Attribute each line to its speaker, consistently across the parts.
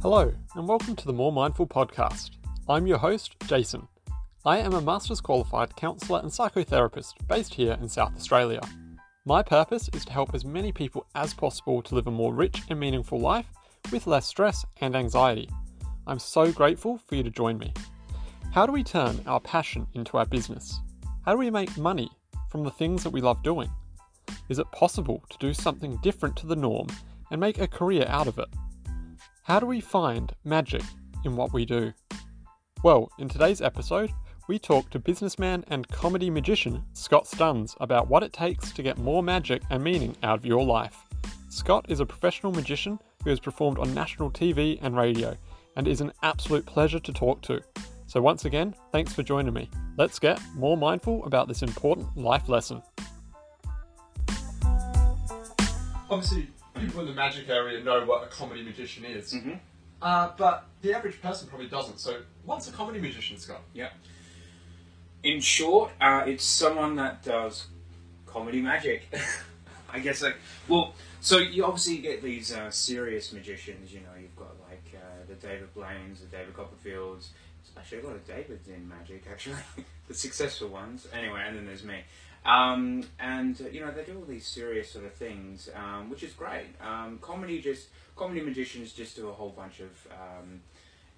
Speaker 1: Hello, and welcome to the More Mindful podcast. I'm your host, Jason. I am a Master's Qualified Counsellor and Psychotherapist based here in South Australia. My purpose is to help as many people as possible to live a more rich and meaningful life with less stress and anxiety. I'm so grateful for you to join me. How do we turn our passion into our business? How do we make money from the things that we love doing? Is it possible to do something different to the norm and make a career out of it? How do we find magic in what we do? Well, in today's episode, we talk to businessman and comedy magician Scott Stuns about what it takes to get more magic and meaning out of your life. Scott is a professional magician who has performed on national TV and radio and is an absolute pleasure to talk to. So, once again, thanks for joining me. Let's get more mindful about this important life lesson. Obviously, people in the magic area know what a comedy magician is.
Speaker 2: Mm-hmm.
Speaker 1: Uh, but the average person probably doesn't. So, what's a comedy magician, Scott?
Speaker 2: Yeah. In short, uh, it's someone that does comedy magic. I guess like well, so you obviously get these uh, serious magicians. You know, you've got like uh, the David Blaine's, the David Copperfields. Actually a lot of Davids in magic, actually, the successful ones. Anyway, and then there's me. Um, and uh, you know they do all these serious sort of things, um, which is great. Um, comedy just comedy magicians just do a whole bunch of um,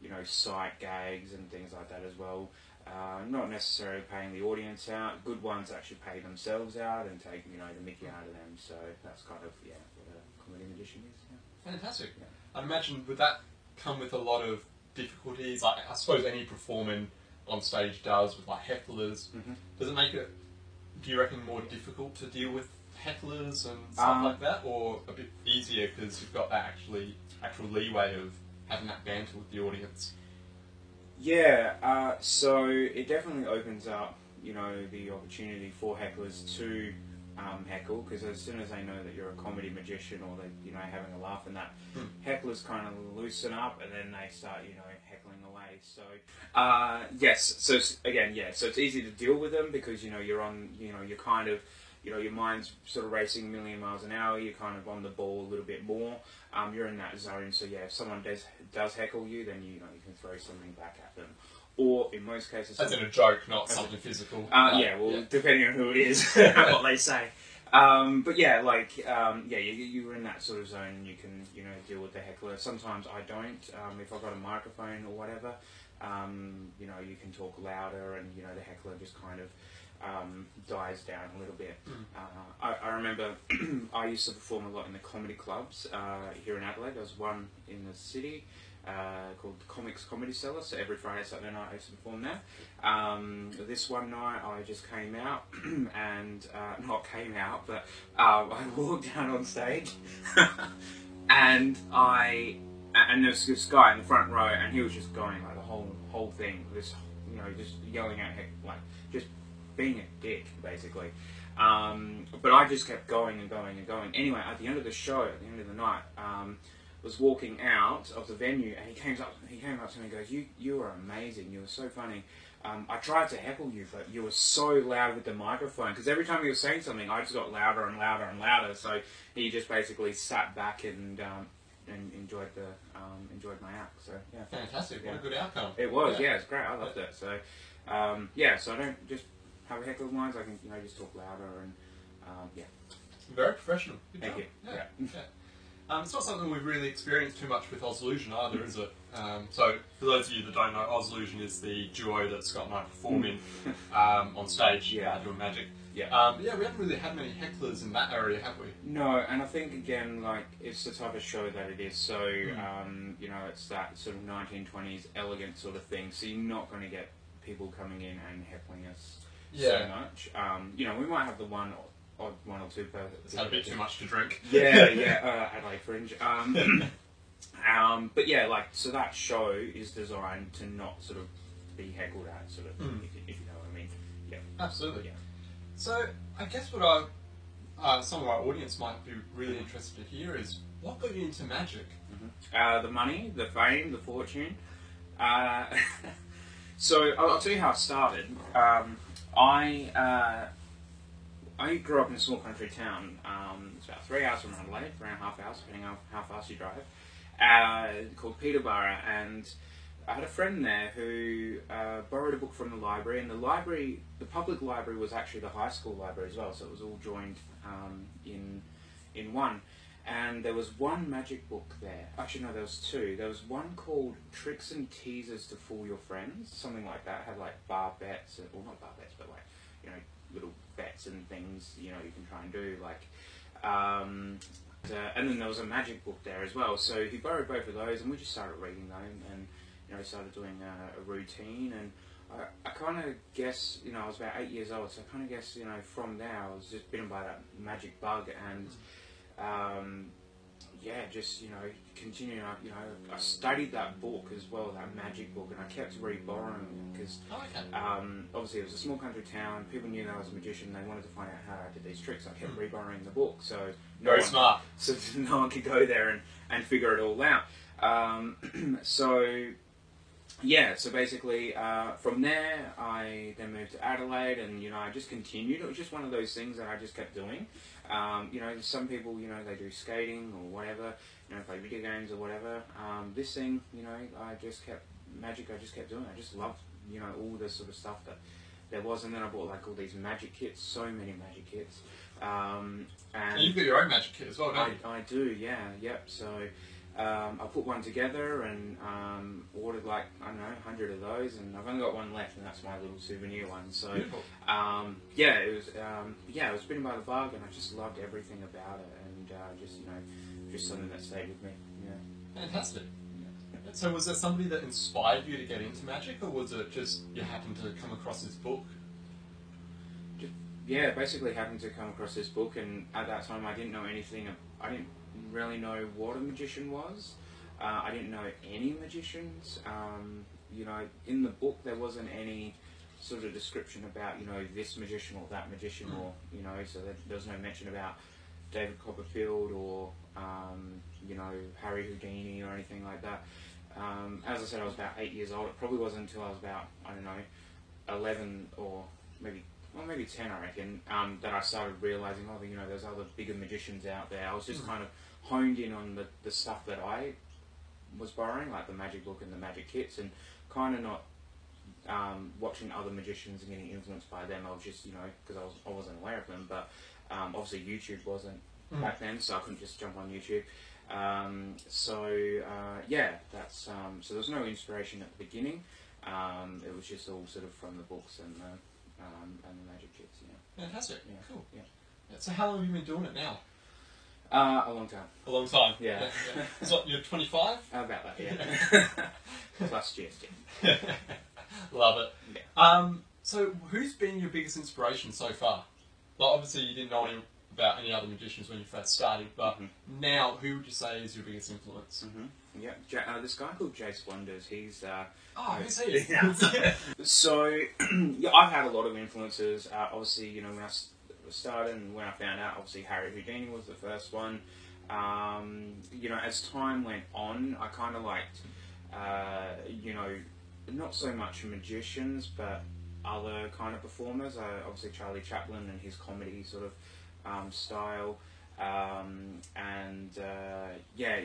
Speaker 2: you know sight gags and things like that as well. Uh, not necessarily paying the audience out. Good ones actually pay themselves out and take you know the Mickey out of them. So that's kind of yeah what a comedy magician is. Yeah.
Speaker 1: Fantastic.
Speaker 2: Yeah.
Speaker 1: I imagine would that come with a lot of difficulties? Like, I suppose any performing on stage does with like hecklers.
Speaker 2: Mhm.
Speaker 1: Does it make it? Do you reckon more difficult to deal with hecklers and stuff
Speaker 2: Um,
Speaker 1: like that, or a bit easier because you've got that actually actual leeway of having that banter with the audience?
Speaker 2: Yeah, uh, so it definitely opens up, you know, the opportunity for hecklers to um, heckle because as soon as they know that you're a comedy magician or they, you know, having a laugh and that,
Speaker 1: Hmm.
Speaker 2: hecklers kind of loosen up and then they start, you know, heckling away. So, uh, yes, so again, yeah, so it's easy to deal with them because you know you're on, you know, you're kind of. You know, your mind's sort of racing a million miles an hour. You're kind of on the ball a little bit more. Um, you're in that zone. So yeah, if someone does does heckle you, then you know you can throw something back at them. Or in most cases,
Speaker 1: As in a joke, not something physical.
Speaker 2: uh, yeah, well, depending on who it is, and what they say. Um, but yeah, like um, yeah, you, you're in that sort of zone, you can you know deal with the heckler. Sometimes I don't. Um, if I've got a microphone or whatever, um, you know, you can talk louder, and you know the heckler just kind of um, dies down a little bit.
Speaker 1: Mm.
Speaker 2: Uh, I, I remember I used to perform a lot in the comedy clubs uh, here in Adelaide. There was one in the city uh, called Comics Comedy Cellar. So every Friday, Saturday night, I used to perform there. Um, this one night, I just came out and uh, not came out, but um, I walked down on stage, and I and there was this guy in the front row, and he was just going like the whole whole thing, this you know, just yelling at him, like just being a dick, basically. Um, but I just kept going and going and going. Anyway, at the end of the show, at the end of the night, um, was walking out of the venue, and he came up. He came up to me and goes, "You, you were amazing. You were so funny. Um, I tried to heckle you, but you were so loud with the microphone. Because every time you were saying something, I just got louder and louder and louder. So he just basically sat back and um, and enjoyed the um, enjoyed my act. So yeah,
Speaker 1: Fantastic. What
Speaker 2: Yeah.
Speaker 1: a good outcome.
Speaker 2: it was. Yeah, it's great. I loved it. So um, yeah, so I don't just have a heckle of mine. I can you know just talk louder and um, yeah.
Speaker 1: Very professional. Good
Speaker 2: Thank
Speaker 1: job.
Speaker 2: you.
Speaker 1: Yeah. Um, it's not something we've really experienced too much with Ozillusion either, is it? Um, so, for those of you that don't know, Ozillusion is the duo that Scott and I perform in um, on stage
Speaker 2: Yeah.
Speaker 1: uh, doing magic.
Speaker 2: Yeah.
Speaker 1: Um, yeah, we haven't really had many hecklers in that area, have we?
Speaker 2: No, and I think again, like it's the type of show that it is. So
Speaker 1: Mm.
Speaker 2: um, you know, it's that sort of 1920s elegant sort of thing. So you're not going to get people coming in and heckling us yeah. so much. Um, you know, we might have the one odd one or two per.
Speaker 1: It's had a bit too much to drink.
Speaker 2: Yeah, yeah, uh, Adelaide Fringe. Um, um, but yeah, like so that show is designed to not sort of be heckled at, sort of,
Speaker 1: Mm.
Speaker 2: if, you- if you know what I mean. Yeah.
Speaker 1: Absolutely.
Speaker 2: Yeah.
Speaker 1: So, I guess what I, uh, some of our audience might be really interested to hear is what got you into magic?
Speaker 2: Uh, the money, the fame, the fortune. Uh, so I'll, I'll tell you how it started. Um, I uh, I grew up in a small country town. Um, it's about three hours from Adelaide, three and a half hours, depending on how fast you drive. uh, called Peterborough, and I had a friend there who uh, borrowed a book from the library, and the library, the public library, was actually the high school library as well, so it was all joined um, in in one. And there was one magic book there. Actually, no, there was two. There was one called Tricks and Teasers to Fool Your Friends, something like that. It had like bar bets, and, well, not bar bets, but like you know, little bets and things. You know, you can try and do like. Um, uh, and then there was a magic book there as well. So he borrowed both of those, and we just started reading them, and you know, started doing a, a routine. And I, I kind of guess, you know, I was about eight years old, so I kind of guess, you know, from there I was just bitten by that magic bug, and um, yeah, just you know, continuing. I, you know, I studied that book as well, that magic book, and I kept re-borrowing it because
Speaker 3: Oh, okay.
Speaker 2: um, obviously it was a small country town. People knew that I was a magician. They wanted to find out how I did these tricks. I kept re-borrowing the book, so no
Speaker 3: Very
Speaker 2: one-
Speaker 3: smart.
Speaker 2: so no one could go there and, and figure it all out. Um, so yeah, so basically uh, from there I then moved to Adelaide, and you know I just continued. It was just one of those things that I just kept doing. Um, you know, some people you know they do skating or whatever, you know, play video games or whatever. Um, this thing, you know, I just kept magic. I just kept doing. I just loved you know all this sort of stuff that there was, and then I bought like all these magic kits, so many magic kits. Um, and
Speaker 3: you've got your own magic kit as well, don't
Speaker 2: I,
Speaker 3: you?
Speaker 2: I do, yeah, yep. So um, I put one together and um, ordered like I don't know, hundred of those, and I've only got one left, and that's my little souvenir one. So um, yeah, it was um, yeah, it was bitten by the bug, and I just loved everything about it, and uh, just you know, just something that stayed with me. Yeah.
Speaker 3: Fantastic. So was there somebody that inspired you to get into magic, or was it just you happened to come across this book?
Speaker 2: yeah, basically happened to come across this book, and at that time I didn't know anything. I didn't really know what a magician was. Uh, I didn't know any magicians. Um, you know, in the book there wasn't any sort of description about you know this magician or that magician, or you know, so there, there was no mention about David Copperfield or um, you know Harry Houdini or anything like that. Um, as I said, I was about eight years old. It probably wasn't until I was about I don't know eleven or maybe well maybe ten I reckon um, that I started realizing oh you know there's other bigger magicians out there. I was just kind of honed in on the, the stuff that I was borrowing like the magic book and the magic kits and kind of not um, watching other magicians and getting influenced by them. I was just you know because I was I wasn't aware of them but um, obviously YouTube wasn't
Speaker 3: Mm.
Speaker 2: back then so I couldn't just jump on YouTube. Um, so uh, yeah, that's um, so There's no inspiration at the beginning. Um, it was just all sort of from the books and the um, and the magic kits. Yeah,
Speaker 3: Fantastic.
Speaker 2: yeah,
Speaker 3: Cool.
Speaker 2: yeah.
Speaker 3: Yeah, So how long have you been doing it now?
Speaker 2: Uh, a long time.
Speaker 3: A long time.
Speaker 2: Yeah.
Speaker 3: yeah. So you're 25.
Speaker 2: How about that? Yeah. Plus GST.
Speaker 3: Love it.
Speaker 2: Yeah.
Speaker 3: Um, so who's been your biggest inspiration so far? Well, obviously you didn't know any about any other magicians when you first started, but
Speaker 2: Mhm.
Speaker 3: now who would you say is your biggest influence?
Speaker 2: hmm Yeah, ja- uh, this guy called Jace Wonders. He's uh,
Speaker 3: Oh, who's he?
Speaker 2: Yeah. so yeah, I've had a lot of influences. Uh, obviously, you know when I s- started and when I found out, obviously Harry Houdini was the first one. Um, you know, as time went on, I kind of liked, uh, you know, not so much magicians, but other kind of performers. Uh, obviously Charlie Chaplin and his comedy sort of um, style, um, and uh, yeah.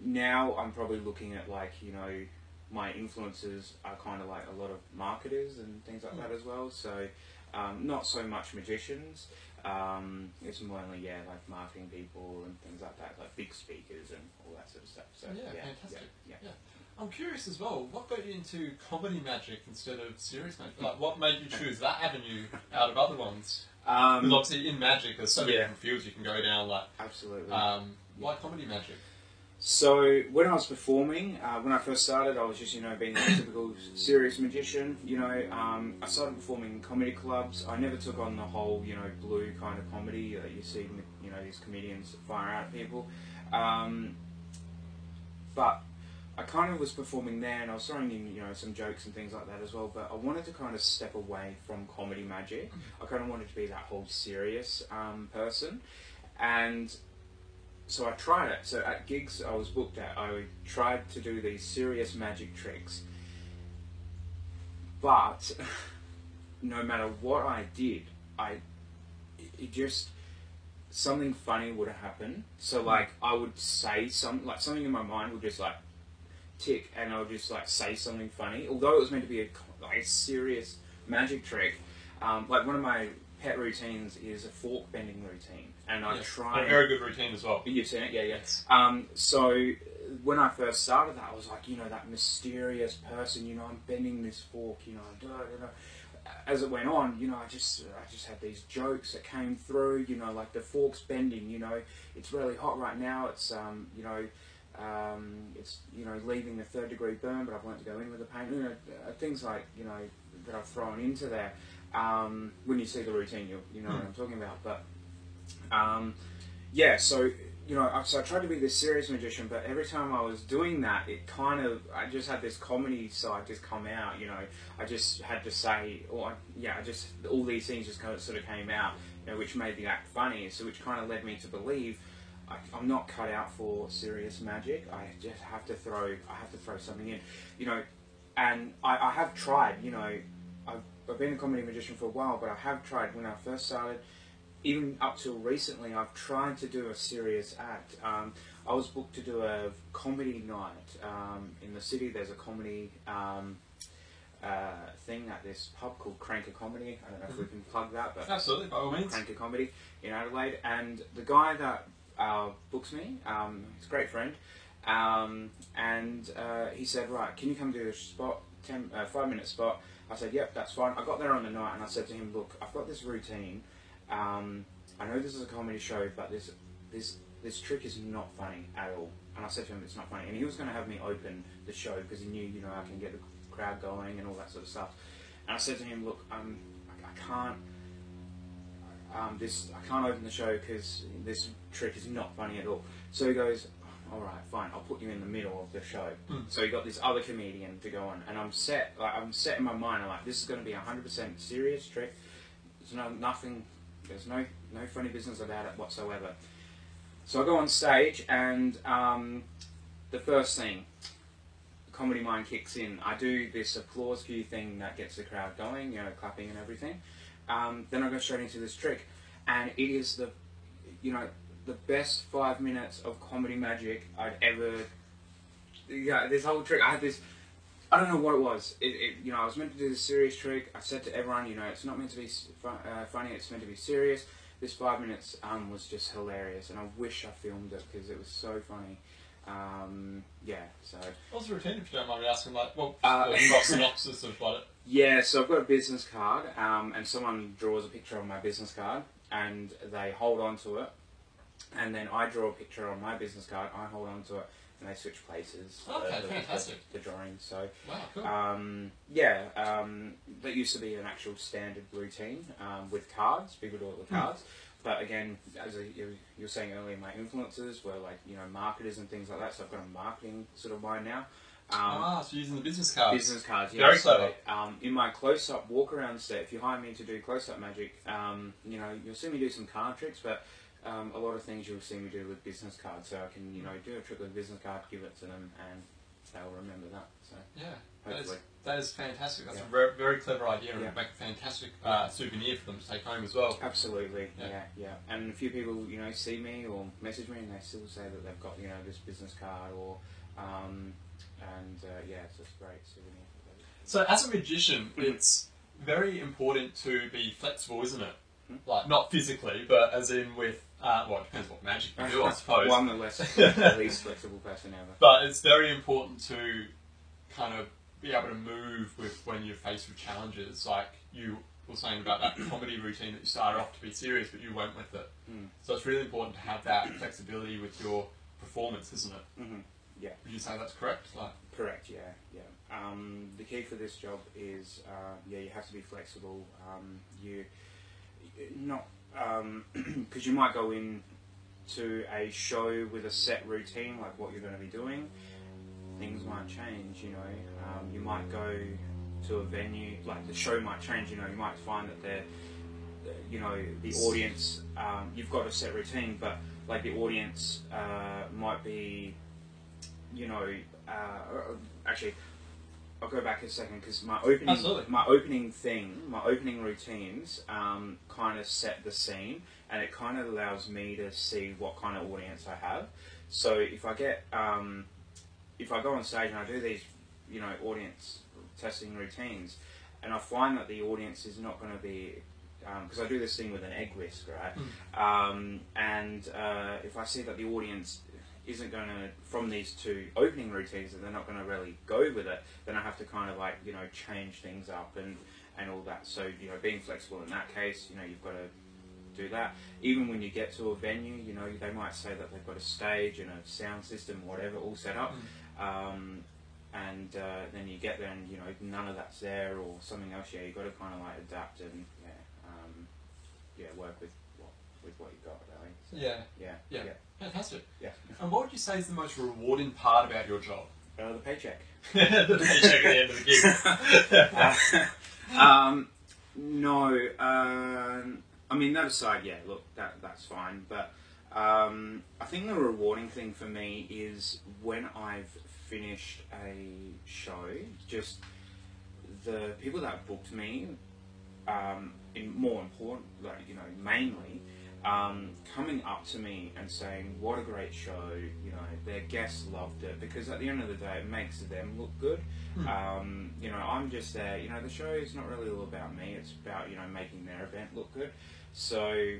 Speaker 2: Now I'm probably looking at like you know my influences are kind of like a lot of marketers and things like that as well. So um, not so much magicians. Um, it's more only yeah like marketing people and things like that, like big speakers and all that sort of stuff. So
Speaker 3: Yeah,
Speaker 2: yeah,
Speaker 3: fantastic.
Speaker 2: Yeah, yeah.
Speaker 3: I'm curious as well. What got you into comedy magic instead of serious magic? Like, what made you choose that avenue out of other ones?
Speaker 2: Um,
Speaker 3: obviously in magic, there's so many
Speaker 2: Yeah.
Speaker 3: different fields you can go down. Like,
Speaker 2: absolutely.
Speaker 3: um, why comedy magic?
Speaker 2: So when I was performing, uh, when I first started, I was just you know being a typical serious magician. You know, um, I started performing in comedy clubs. I never took on the whole you know blue kind of comedy that you see you know these comedians fire out at people. Um, but I kind of was performing there, and I was throwing in you know some jokes and things like that as well. But I wanted to kind of step away from comedy magic. I kind of wanted to be that whole serious um, person, and so I tried it. So at gigs I was booked at, I tried to do these serious magic tricks. But no matter what I did, I it just something funny would happen. So like I would say some like something in my mind would just like tick, and I would just like say something funny. Although it was meant to be a like a serious magic trick. Um, like one of my pet routines is a fork bending routine, and I
Speaker 3: Yes.
Speaker 2: try.
Speaker 3: A very good routine as well.
Speaker 2: You've seen it, yeah, yeah.
Speaker 3: Yes.
Speaker 2: Um, so when I first started that, I was like, you know, that mysterious person. You know, I'm bending this fork. You know, da, da, da. as it went on, you know, I just I just had these jokes that came through. You know, like the fork's bending. You know, it's really hot right now. It's um, you know. Um, it's you know leaving the third degree burn, but I've learned to go in with the paint. You know uh, things like you know that I've thrown into there. Um, when you see the routine, you you know what I'm talking about. But um, yeah, so you know, I- so I tried to be this serious magician, but every time I was doing that, it kind of I just had this comedy side just come out. You know, I just had to say, or I, yeah, I just all these things just kind of sort of came out, you know, which made the act funny. So which kind of led me to believe. I, I'm not cut out for serious magic. I just have to throw. I have to throw something in, you know. And I, I have tried. You know, I've, I've been a comedy magician for a while, but I have tried when I first started even up till recently, I've tried to do a serious act. Um, I was booked to do a comedy night um, in the city. There's a comedy um, uh, thing at this pub called Cranker Comedy. I don't know if we can plug that, but
Speaker 3: Absolutely, by all means.
Speaker 2: Cranker Comedy in Adelaide. And the guy that uh, books me, um, he's a great friend, um, and uh, he said, "Right, can you come do a spot, ten, uh, five minute spot?" I said, "Yep, that's fine." I got there on the night, and I said to him, "Look, I've got this routine. Um, I know this is a comedy show, but this this this trick is not funny at all." And I said to him, "It's not funny." And he was going to have me open the show because he knew, you know, I can get the crowd going and all that sort of stuff. And I said to him, "Look, um, I, I can't." um, this I can't open the show because this trick is not funny at all. So he goes, all right, fine, I'll put you in the middle of the show.
Speaker 3: Hmm.
Speaker 2: So he got this other comedian to go on, and I'm set. Like I'm set in my mind. I'm like, this is going to be a hundred percent serious trick. There's no nothing. There's no no funny business about it whatsoever. So I go on stage, and um, the first thing, comedy mind kicks in. I do this applause cue thing that gets the crowd going, you know, clapping and everything. Um, then I go straight into this trick, and it is the, you know, the best five minutes of comedy magic I'd ever. Yeah, this whole trick. I had this. I don't know what it was. It, it, you know, I was meant to do this serious trick. I said to everyone, you know, it's not meant to be uh, funny. It's meant to be serious. This five minutes um, was just hilarious, and I wish I filmed it because it was so funny. Um, yeah, so
Speaker 3: What's the routine, if you don't mind me asking? Like, well,
Speaker 2: Uh,
Speaker 3: a synopsis of what it.
Speaker 2: Yeah, so I've got a business card, um, and someone draws a picture on my business card, and they hold on to it, and then I draw a picture on my business card, I hold on to it, and they switch places.
Speaker 3: Okay,
Speaker 2: the,
Speaker 3: fantastic.
Speaker 2: The, the drawing. So,
Speaker 3: Wow, cool.
Speaker 2: um, yeah, um, that used to be an actual standard routine um, with cards. People do it with
Speaker 3: Hmm.
Speaker 2: cards. But again, as a, you, were saying earlier, my influences were like you know marketers and things like that. So I've got a marketing sort of mind now. Um,
Speaker 3: ah, so using the business cards.
Speaker 2: business cards. Yeah.
Speaker 3: Very
Speaker 2: So,
Speaker 3: clever.
Speaker 2: um, in my close-up walk-around set, if you hire me to do close-up magic, um, you know you'll see me do some card tricks, but um, a lot of things you'll see me do with business cards. So I can you know do a trick with a business card, give it to them, and they'll remember that. So
Speaker 3: Yeah, that is,
Speaker 2: hopefully,
Speaker 3: that is fantastic. That's
Speaker 2: Yeah.
Speaker 3: a very, very clever idea and
Speaker 2: Yeah.
Speaker 3: make a fantastic uh, souvenir for them to take home as well.
Speaker 2: absolutely,
Speaker 3: Yeah.
Speaker 2: yeah. yeah, And a few people you know see me or message me, and they still say that they've got you know this business card or. Um, and uh, yeah, it's just great souvenir.
Speaker 3: So, as a magician,
Speaker 2: Mhm.
Speaker 3: it's very important to be flexible, isn't it?
Speaker 2: Hmm.
Speaker 3: Like, not physically, but as in with, uh, well, it depends what magic you do, I suppose.
Speaker 2: well, I'm the less, the least flexible person ever.
Speaker 3: But it's very important to kind of be able to move with when you're faced with challenges. Like you were saying about that comedy routine that you started off to be serious, but you went with it.
Speaker 2: Mm.
Speaker 3: So it's really important to have that flexibility with your performance, isn't it?
Speaker 2: hmm Yeah.
Speaker 3: Would you say that's correct? Like,
Speaker 2: Correct. Yeah, yeah. Um, the key for this job is uh, yeah, you have to be flexible. Um, you not because you might go in to a show with a set routine, like what you're going to be doing. Things might change. You know, um, you might go to a venue, like the show might change. You know, you might find that they're you know the audience. Um, you've got a set routine, but like the audience uh, might be you know, uh, actually, I'll go back a second because my opening,
Speaker 1: Absolutely.
Speaker 2: my opening thing, my opening routines, um, kind of set the scene, and it kind of allows me to see what kind of audience I have. So if I get, um, if I go on stage and I do these, you know, audience testing routines, and I find that the audience is not going to be because I do this thing with an egg whisk, right? Um, and uh, if I see that the audience isn't going to, from these two opening routines, that they're not going to really go with it, then I have to kind of like, you know, change things up and, and all that. So, you know, being flexible in that case, you know, you've got to do that. Even when you get to a venue, you know, they might say that they've got a stage and a sound system, whatever, all set up. Um, and uh, then you get there and, you know, none of that's there or something else. Yeah, you've got to kind of like adapt and, yeah, um, yeah, work with what, with what you've got, really. So,
Speaker 1: Yeah.
Speaker 2: yeah,
Speaker 1: Yeah.
Speaker 2: yeah,
Speaker 1: Fantastic.
Speaker 2: yeah.
Speaker 1: And what would you say is the most rewarding part about your job?
Speaker 2: Uh, the paycheck.
Speaker 1: the paycheck at the end of the gig.
Speaker 2: Uh, um, no, um, I mean that aside, yeah. Look, that that's fine, but um, I think the rewarding thing for me is when I've finished a show. Just the people that booked me, um, in more important, like you know, mainly. Um, coming up to me and saying, "What a great show!" You know, their guests loved it because at the end of the day, it makes them look good. Um, you know, I'm just there. You know, the show is not really all about me. It's about you know making their event look good. So,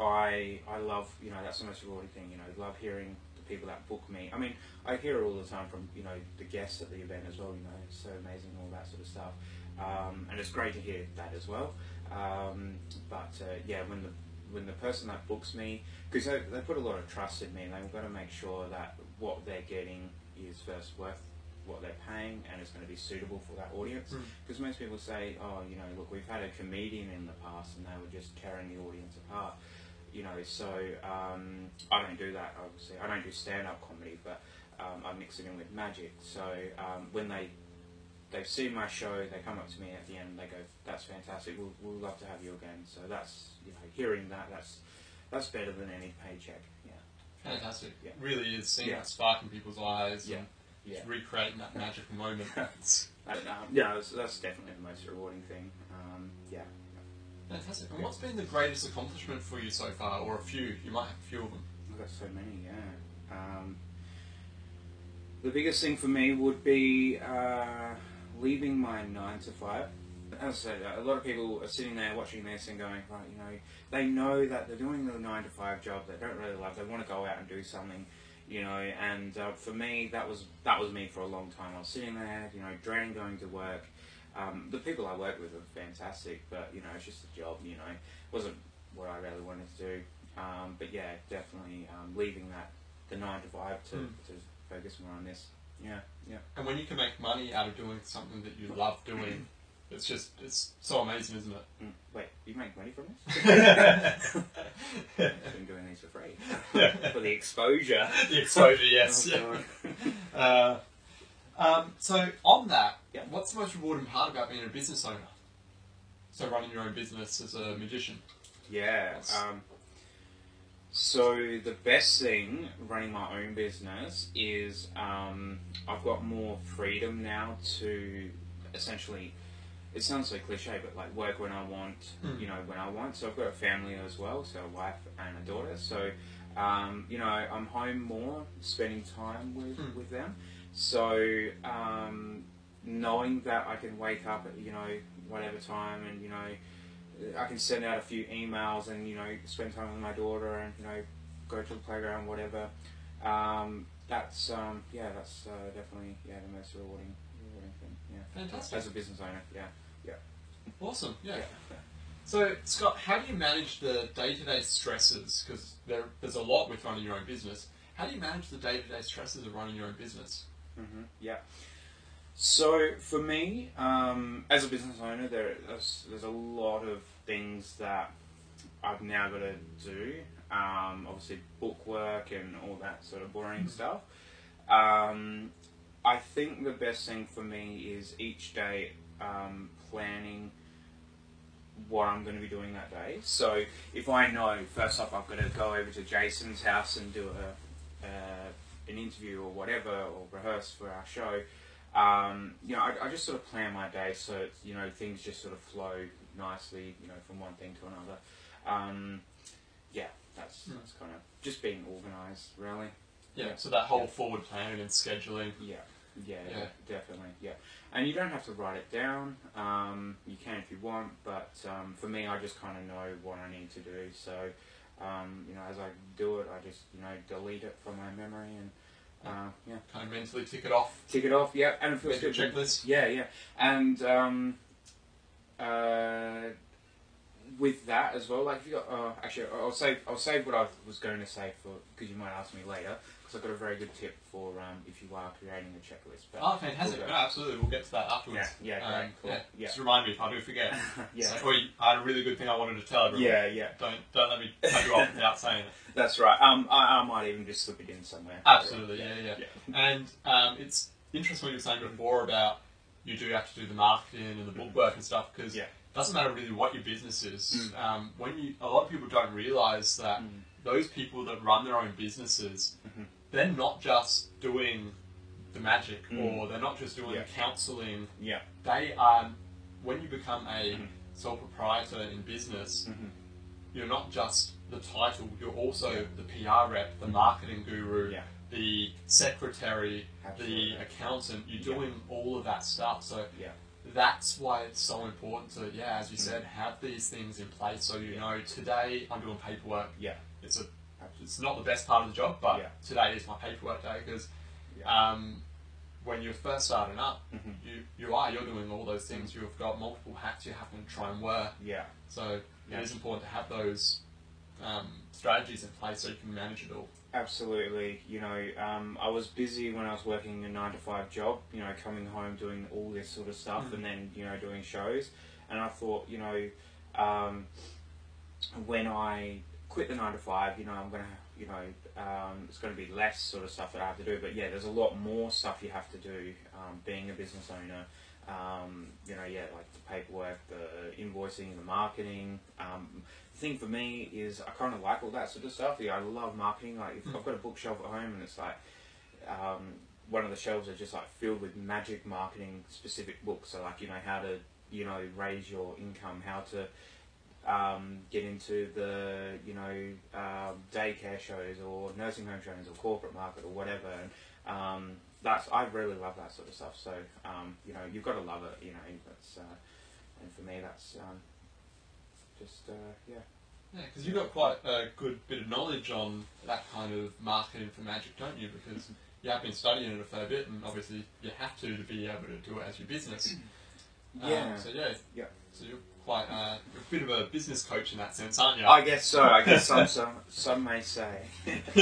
Speaker 2: I I love you know that's the most rewarding thing. You know, love hearing the people that book me. I mean, I hear it all the time from you know the guests at the event as well. You know, it's so amazing all that sort of stuff, um, and it's great to hear that as well. Um, but uh, yeah, when the when the person that books me, because they, they put a lot of trust in me, and they've got to make sure that what they're getting is first worth what they're paying and it's going to be suitable for that audience.
Speaker 1: Mm.
Speaker 2: Because most people say, oh, you know, look, we've had a comedian in the past and they were just tearing the audience apart. You know, so um, I don't do that. Obviously, I don't do stand-up comedy, but um, I mix it in with magic. So um, when they they've seen my show, they come up to me at the end, they go, "That's fantastic. We'll, we'll love to have you again." So that's you know, hearing that that's that's better than any paycheck. Yeah,
Speaker 1: Fantastic.
Speaker 2: Yeah.
Speaker 1: Really is seeing
Speaker 2: Yeah.
Speaker 1: that spark in people's eyes
Speaker 2: Yeah.
Speaker 1: and
Speaker 2: yeah.
Speaker 1: recreating that magical moment.
Speaker 2: Um, yeah, that's, that's definitely the most rewarding thing. Um, yeah.
Speaker 1: fantastic. And what's been the greatest accomplishment for you so far, or a few? You might have a few of them.
Speaker 2: I've got so many, yeah. Um, the biggest thing for me would be uh, leaving my nine to five. As I said, a lot of people are sitting there watching this and going, right, you know, they know that they're doing the nine to five job they don't really love. They want to go out and do something, you know. And uh, for me, that was that was me for a long time. I was sitting there, you know, dreading going to work. Um, the people I work with are fantastic, but you know, it's just a job. You know, it wasn't what I really wanted to do. Um, but yeah, definitely um, leaving that the nine to five to,
Speaker 1: Mm.
Speaker 2: to focus more on this. Yeah, yeah.
Speaker 1: And when you can make money out of doing something that you love doing, it's just it's so amazing, isn't it?
Speaker 2: Mm. Wait, you make money from this? I've been doing these for free for the exposure.
Speaker 1: the exposure, yes.
Speaker 2: Oh, God.
Speaker 1: Uh, um, so on that,
Speaker 2: Yeah.
Speaker 1: what's the most rewarding part about being a business owner? So running your own business as a magician.
Speaker 2: Yeah. Um, so the best thing running my own business is um, I've got more freedom now to essentially. It sounds so cliche, but like work when I want,
Speaker 1: Mm.
Speaker 2: you know, when I want. So I've got a family as well, so a wife and a daughter. So, um, you know, I'm home more, spending time with
Speaker 1: Mm.
Speaker 2: with them. So um, knowing that I can wake up at you know whatever time and you know I can send out a few emails and you know spend time with my daughter and you know go to the playground, whatever. Um, that's um, yeah, that's uh, definitely yeah the most rewarding rewarding thing. Yeah,
Speaker 1: Fantastic.
Speaker 2: as a business owner, yeah, yeah,
Speaker 1: Awesome. Yeah.
Speaker 2: yeah.
Speaker 1: So Scott, how do you manage the day-to-day stresses? Because there, there's a lot with running your own business. How do you manage the day-to-day stresses of running your own business?
Speaker 2: hmm Yeah. So for me, um, as a business owner, there, there's, there's a lot of things that I've now got to do. Um, obviously, book work and all that sort of boring stuff. Um, I think the best thing for me is each day um, planning what I'm going to be doing that day. So if I know first off I've got to go over to Jason's house and do a uh, an interview or whatever or rehearse for our show, um, you know, I, I just sort of plan my day so it's, you know things just sort of flow nicely, you know, from one thing to another. Um, yeah, that's
Speaker 1: Hmm.
Speaker 2: that's kind of just being organised, really.
Speaker 1: Yeah,
Speaker 2: Yeah.
Speaker 1: so that whole
Speaker 2: Yeah.
Speaker 1: forward planning and scheduling.
Speaker 2: Yeah, yeah,
Speaker 1: Yeah.
Speaker 2: definitely, yeah. And you don't have to write it down. Um, you can if you want, but um, for me, I just kind of know what I need to do. So, um, you know, as I do it, I just you know delete it from my memory and uh, yeah,
Speaker 1: Kind of mentally tick it off.
Speaker 2: tick it off. Yeah, and it feels good.
Speaker 1: checklist.
Speaker 2: Yeah, yeah, and um, uh, with that as well, like if you got, uh, actually, I'll save, I'll save what I was going to say for because you might ask me later because I've got a very good tip for um, if you are creating a checklist. But
Speaker 1: Oh, fantastic.
Speaker 2: we'll
Speaker 1: No, absolutely. We'll get to that afterwards.
Speaker 2: Yeah, yeah,
Speaker 1: Um,
Speaker 2: cool.
Speaker 1: yeah.
Speaker 2: Yeah.
Speaker 1: Just remind me if I do forget.
Speaker 2: yeah,
Speaker 1: So, or I had a really good thing I wanted to tell everyone.
Speaker 2: yeah, yeah,
Speaker 1: Don't don't let me cut you off without saying it.
Speaker 2: that's right. Um, I, I might even just slip it in somewhere.
Speaker 1: Absolutely, yeah, yeah.
Speaker 2: yeah.
Speaker 1: And um, it's interesting what you were saying before about you do have to do the marketing and the bookwork and stuff because
Speaker 2: Yeah.
Speaker 1: it doesn't matter really what your business is.
Speaker 2: Mm.
Speaker 1: Um, when you, a lot of people don't realize that
Speaker 2: Mm.
Speaker 1: those people that run their own businesses,
Speaker 2: Mhm.
Speaker 1: They're not just doing the magic
Speaker 2: Mm.
Speaker 1: or they're not just doing
Speaker 2: Yeah.
Speaker 1: counseling.
Speaker 2: Yeah.
Speaker 1: They are when you become a
Speaker 2: Mhm.
Speaker 1: sole proprietor in business,
Speaker 2: Mhm.
Speaker 1: you're not just the title, you're also
Speaker 2: Yeah.
Speaker 1: the PR rep, the marketing guru,
Speaker 2: Yeah.
Speaker 1: the secretary,
Speaker 2: Absolutely.
Speaker 1: the accountant. You're doing all of that stuff. So
Speaker 2: Yeah.
Speaker 1: that's why it's so important to, yeah, as you
Speaker 2: Mm.
Speaker 1: said, have these things in place so you know today I'm doing paperwork.
Speaker 2: Yeah.
Speaker 1: It's a it's not the best part of the job, but
Speaker 2: Yeah.
Speaker 1: today is my paperwork day because
Speaker 2: Yeah.
Speaker 1: um, when you're first starting up,
Speaker 2: Mhm.
Speaker 1: you, you are you're doing all those things. You've got multiple hats you have to try and wear.
Speaker 2: Yeah.
Speaker 1: So
Speaker 2: Yeah.
Speaker 1: it is important to have those um, strategies in place so you can manage it all.
Speaker 2: Absolutely. You know, um, I was busy when I was working a nine to five job, you know, coming home doing all this sort of stuff
Speaker 1: Mm.
Speaker 2: and then, you know, doing shows. And I thought, you know, um, when I quit the nine to five, you know, I'm to, you know, um, it's to be less sort of stuff that I have to do. But yeah, there's a lot more stuff you have to do um, being a business owner. Um, you know, yeah, like the paperwork, the invoicing, the marketing. Um, the thing for me is I kind of like all that sort of stuff. Yeah, I love marketing. Like. I've got a bookshelf at home and it's like um, one of the shelves are just like filled with magic marketing specific books. So like you know how to you know raise your income, how to um, get into the you know um, daycare shows or nursing home shows or corporate market or whatever. And, um, that's I really love that sort of stuff. So um, you know you've got to love it. You know that's uh, and for me that's um, just uh, yeah.
Speaker 1: Yeah, because you've got quite a good bit of knowledge on that kind of marketing for magic, don't you? Because you have been studying it a fair bit, and obviously you have to to be able to do it as your business.
Speaker 2: Yeah.
Speaker 1: Um, so yeah.
Speaker 2: Yeah.
Speaker 1: So you're quite uh, you're a bit of a business coach in that sense, aren't you?
Speaker 2: I guess so. I guess some some, some may say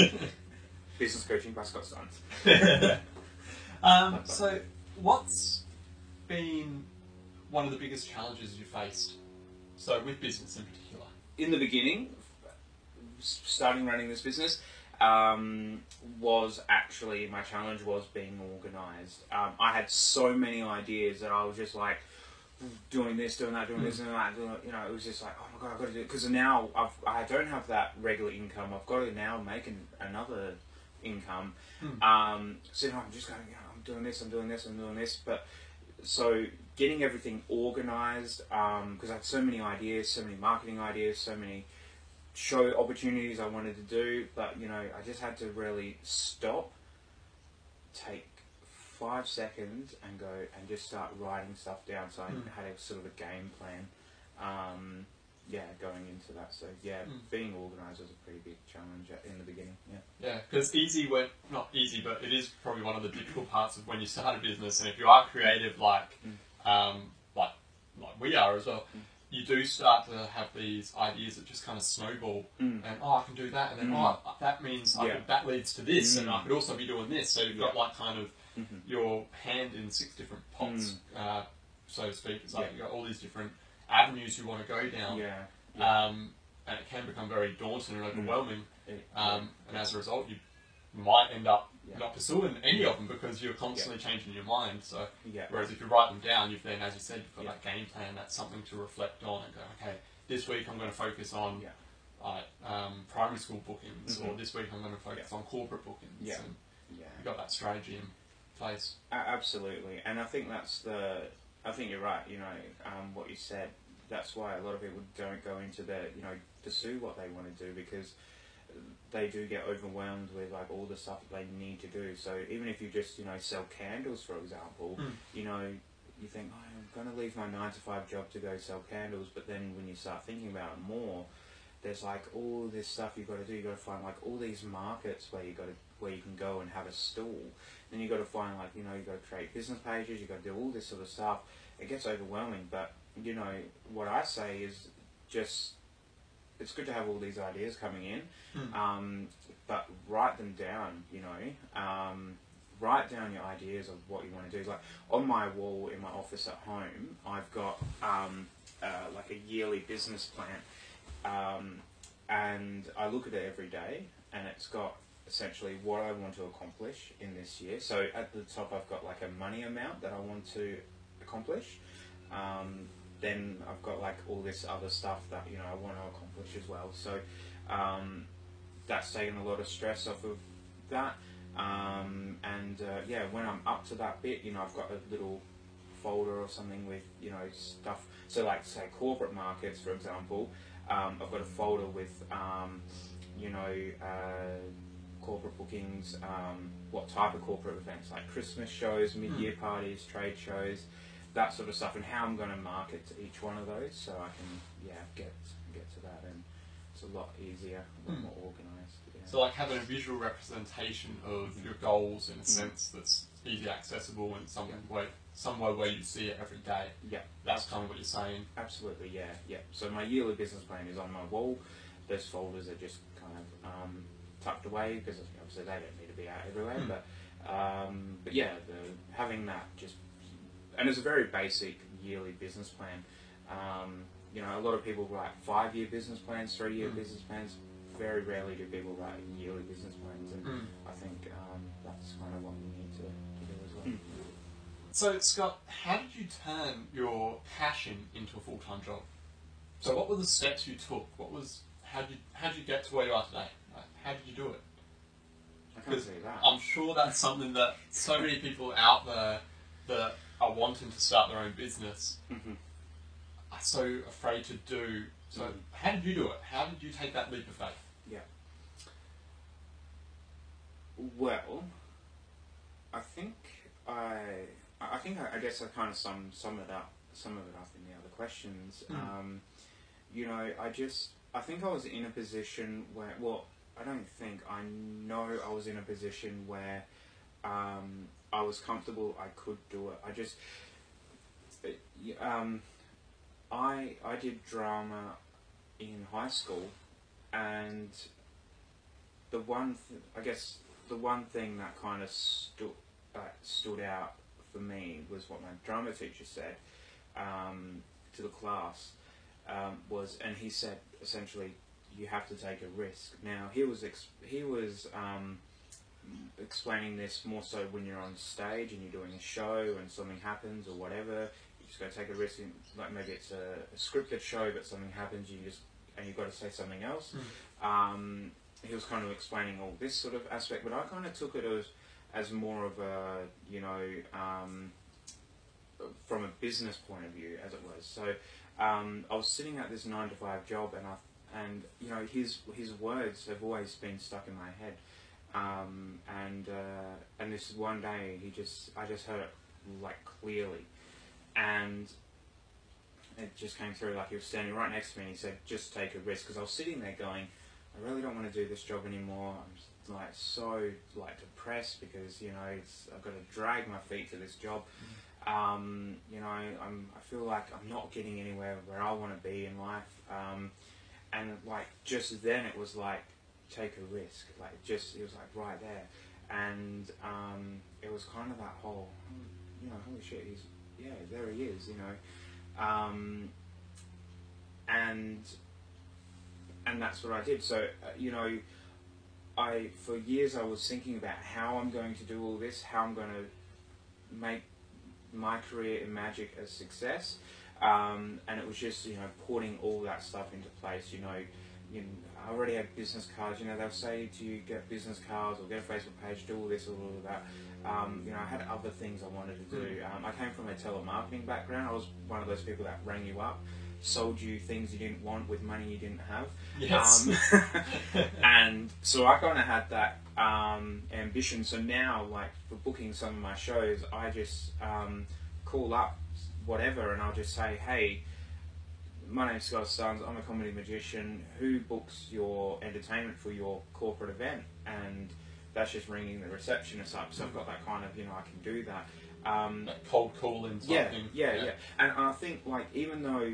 Speaker 2: business coaching by Scott Steins.
Speaker 1: um, so what's been one of the biggest challenges you faced? So with business in particular.
Speaker 2: in the beginning, starting running this business, um, was actually my challenge was being organised. Um, I had so many ideas that I was just like doing this, doing that, doing this, and that. Doing, you know, it was just like, oh my god, I've got to do it because now I've, I don't have that regular income. I've got to now make an, another income.
Speaker 1: Hmm.
Speaker 2: Um, so now I'm just going, you know, I'm doing this, I'm doing this, I'm doing this, but so getting everything organized because I had so many ideas, so many marketing ideas, so many show opportunities I wanted to do, but you know, I just had to really stop, take five seconds, and go and just start writing stuff down. So I
Speaker 1: Mm.
Speaker 2: had a sort of a game plan. Um, yeah, going into that. So yeah,
Speaker 1: Mm.
Speaker 2: being organised was a pretty big challenge in the beginning. Yeah.
Speaker 1: Yeah, because easy when not easy, but it is probably one of the difficult parts of when you start a business. And if you are creative, like um, like like we are as well,
Speaker 2: Mm.
Speaker 1: you do start to have these ideas that just kind of snowball.
Speaker 2: Mm.
Speaker 1: And oh, I can do that, and then
Speaker 2: Mm.
Speaker 1: oh, that means I
Speaker 2: Yeah.
Speaker 1: could, that leads to this, and
Speaker 2: Mm.
Speaker 1: I could also be doing this. So you've got like kind of
Speaker 2: Mhm.
Speaker 1: your hand in six different pots,
Speaker 2: Mm.
Speaker 1: uh, so to speak. It's like
Speaker 2: Yeah.
Speaker 1: you've got all these different avenues you want to go down.
Speaker 2: Yeah.
Speaker 1: Um, and it can become very daunting and overwhelming.
Speaker 2: It-
Speaker 1: Um, and as a result, you might end up
Speaker 2: Yeah.
Speaker 1: not pursuing any of them because you're constantly changing your mind. So,
Speaker 2: yeah.
Speaker 1: whereas if you write them down, you've then, as you said, you've got
Speaker 2: Yeah.
Speaker 1: that game plan. That's something to reflect on and go, okay, this week I'm going to focus on
Speaker 2: Yeah.
Speaker 1: like um, primary school bookings, or
Speaker 2: Mhm.
Speaker 1: this week I'm going to focus on corporate bookings.
Speaker 2: Yeah.
Speaker 1: And
Speaker 2: Yeah.
Speaker 1: you've got that strategy in face.
Speaker 2: A- absolutely, and I think that's the. I think you're right. You know, um, what you said. That's why a lot of people don't go into the, you know, pursue what they want to do because they do get overwhelmed with like all the stuff that they need to do. So even if you just, you know, sell candles, for example,
Speaker 1: Mm.
Speaker 2: you know, you think, oh, I'm going to leave my nine to five job to go sell candles, but then when you start thinking about it more, there's like all this stuff you've got to do. You've got to find like all these markets where you've got to where you can go and have a stall. Then you've got to find like you know you've got to create business pages. You've got to do all this sort of stuff. It gets overwhelming, but you know what I say is just it's good to have all these ideas coming in,
Speaker 1: Mm.
Speaker 2: um, but write them down. You know, um, write down your ideas of what you want to do. Like on my wall in my office at home, I've got um, uh, like a yearly business plan, um, and I look at it every day, and it's got essentially what I want to accomplish in this year. So at the top, I've got like a money amount that I want to accomplish. Um, then I've got like all this other stuff that you know I want to accomplish as well. So um, that's taken a lot of stress off of that. Um, and uh, yeah, when I'm up to that bit, you know, I've got a little folder or something with you know stuff. So like say corporate markets, for example, um, I've got a folder with um, you know uh, corporate bookings, um, what type of corporate events, like Christmas shows, mid-year parties, trade shows, that sort of stuff, and how I'm going to market to each one of those, so I can yeah get get to that, and it's a lot easier, a lot
Speaker 1: Hmm.
Speaker 2: more organised. Yeah.
Speaker 1: So like having a visual representation of your goals in a sense that's easy accessible and some
Speaker 2: Yeah.
Speaker 1: way somewhere where you see it every day.
Speaker 2: yeah,
Speaker 1: That's kind of what you're saying.
Speaker 2: Absolutely, yeah, yeah. So my yearly business plan is on my wall. Those folders are just kind of um, tucked away because obviously they don't need to be out everywhere.
Speaker 1: Hmm.
Speaker 2: But um, but yeah, the, having that just and it's a very basic yearly business plan. Um, you know, a lot of people write five-year business plans, three-year
Speaker 1: Hmm.
Speaker 2: business plans. Very rarely do people write yearly business plans, and
Speaker 1: Mm.
Speaker 2: I think um, that's kind of what we need to, to do as well.
Speaker 1: Mm. So Scott, how did you turn your passion into a full time job? So what were the steps you took? What was how did you how did you get to where you are today? How did you do it?
Speaker 2: I can't say that.
Speaker 1: I'm sure that's something that so many people out there that are wanting to start their own business
Speaker 2: Mhm.
Speaker 1: are so afraid to do. So
Speaker 2: Mm.
Speaker 1: how did you do it? How did you take that leap of faith? Yeah.
Speaker 2: Well, I think I, I think I, I guess I kind of sum sum it up, sum of it up in the other questions.
Speaker 1: Mm.
Speaker 2: Um, you know, I just, I think I was in a position where, well, I don't think I know I was in a position where um, I was comfortable. I could do it. I just, um, I I did drama in high school, and the one, th- I guess, the one thing that kind of stood uh, stood out for me was what my drama teacher said um, to the class um, was, and he said essentially, you have to take a risk. Now he was he was um, explaining this more so when you're on stage and you're doing a show and something happens or whatever. You just got to take a risk. In, like maybe it's a, a scripted show, but something happens. You just and you've got to say something else. Um, he was kind of explaining all this sort of aspect, but I kind of took it as as more of a you know um, from a business point of view, as it was. So um, I was sitting at this nine to five job, and I and you know his his words have always been stuck in my head. Um, and uh, and this one day he just I just heard it like clearly, and it just came through like he was standing right next to me and he said just take a risk. Because I was sitting there going I really don't want to do this job anymore. I'm like so like depressed because you know it's I've got to drag my feet to this job. Um, you know I'm I feel like I'm not getting anywhere where I want to be in life. Um, and like just then it was like take a risk like just it was like right there. And um, it was kind of that whole you know holy shit he's yeah there he is you know. Um, and and that's what I did. So uh, you know, I for years I was thinking about how I'm going to do all this, how I'm going to make my career in magic a success, um, and it was just you know putting all that stuff into place. You know, you, I already had business cards. You know, they'll say to you, get business cards or get a Facebook page, do all this or all of that. Um, you know, I had other things I wanted to do. Um, I came from a telemarketing background. I was one of those people that rang you up, sold you things you didn't want with money you didn't have.
Speaker 1: Yes.
Speaker 2: Um, and so I kind of had that um, ambition. So now, like for booking some of my shows, I just um, call up whatever, and I'll just say, "Hey, my name's Scott Stuns. I'm a comedy magician. Who books your entertainment for your corporate event?" And that's just ringing the receptionist up. So I've got that kind of, you know, I can do that. Um,
Speaker 1: That cold calling
Speaker 2: yeah,
Speaker 1: thing.
Speaker 2: yeah, yeah, And I think like even though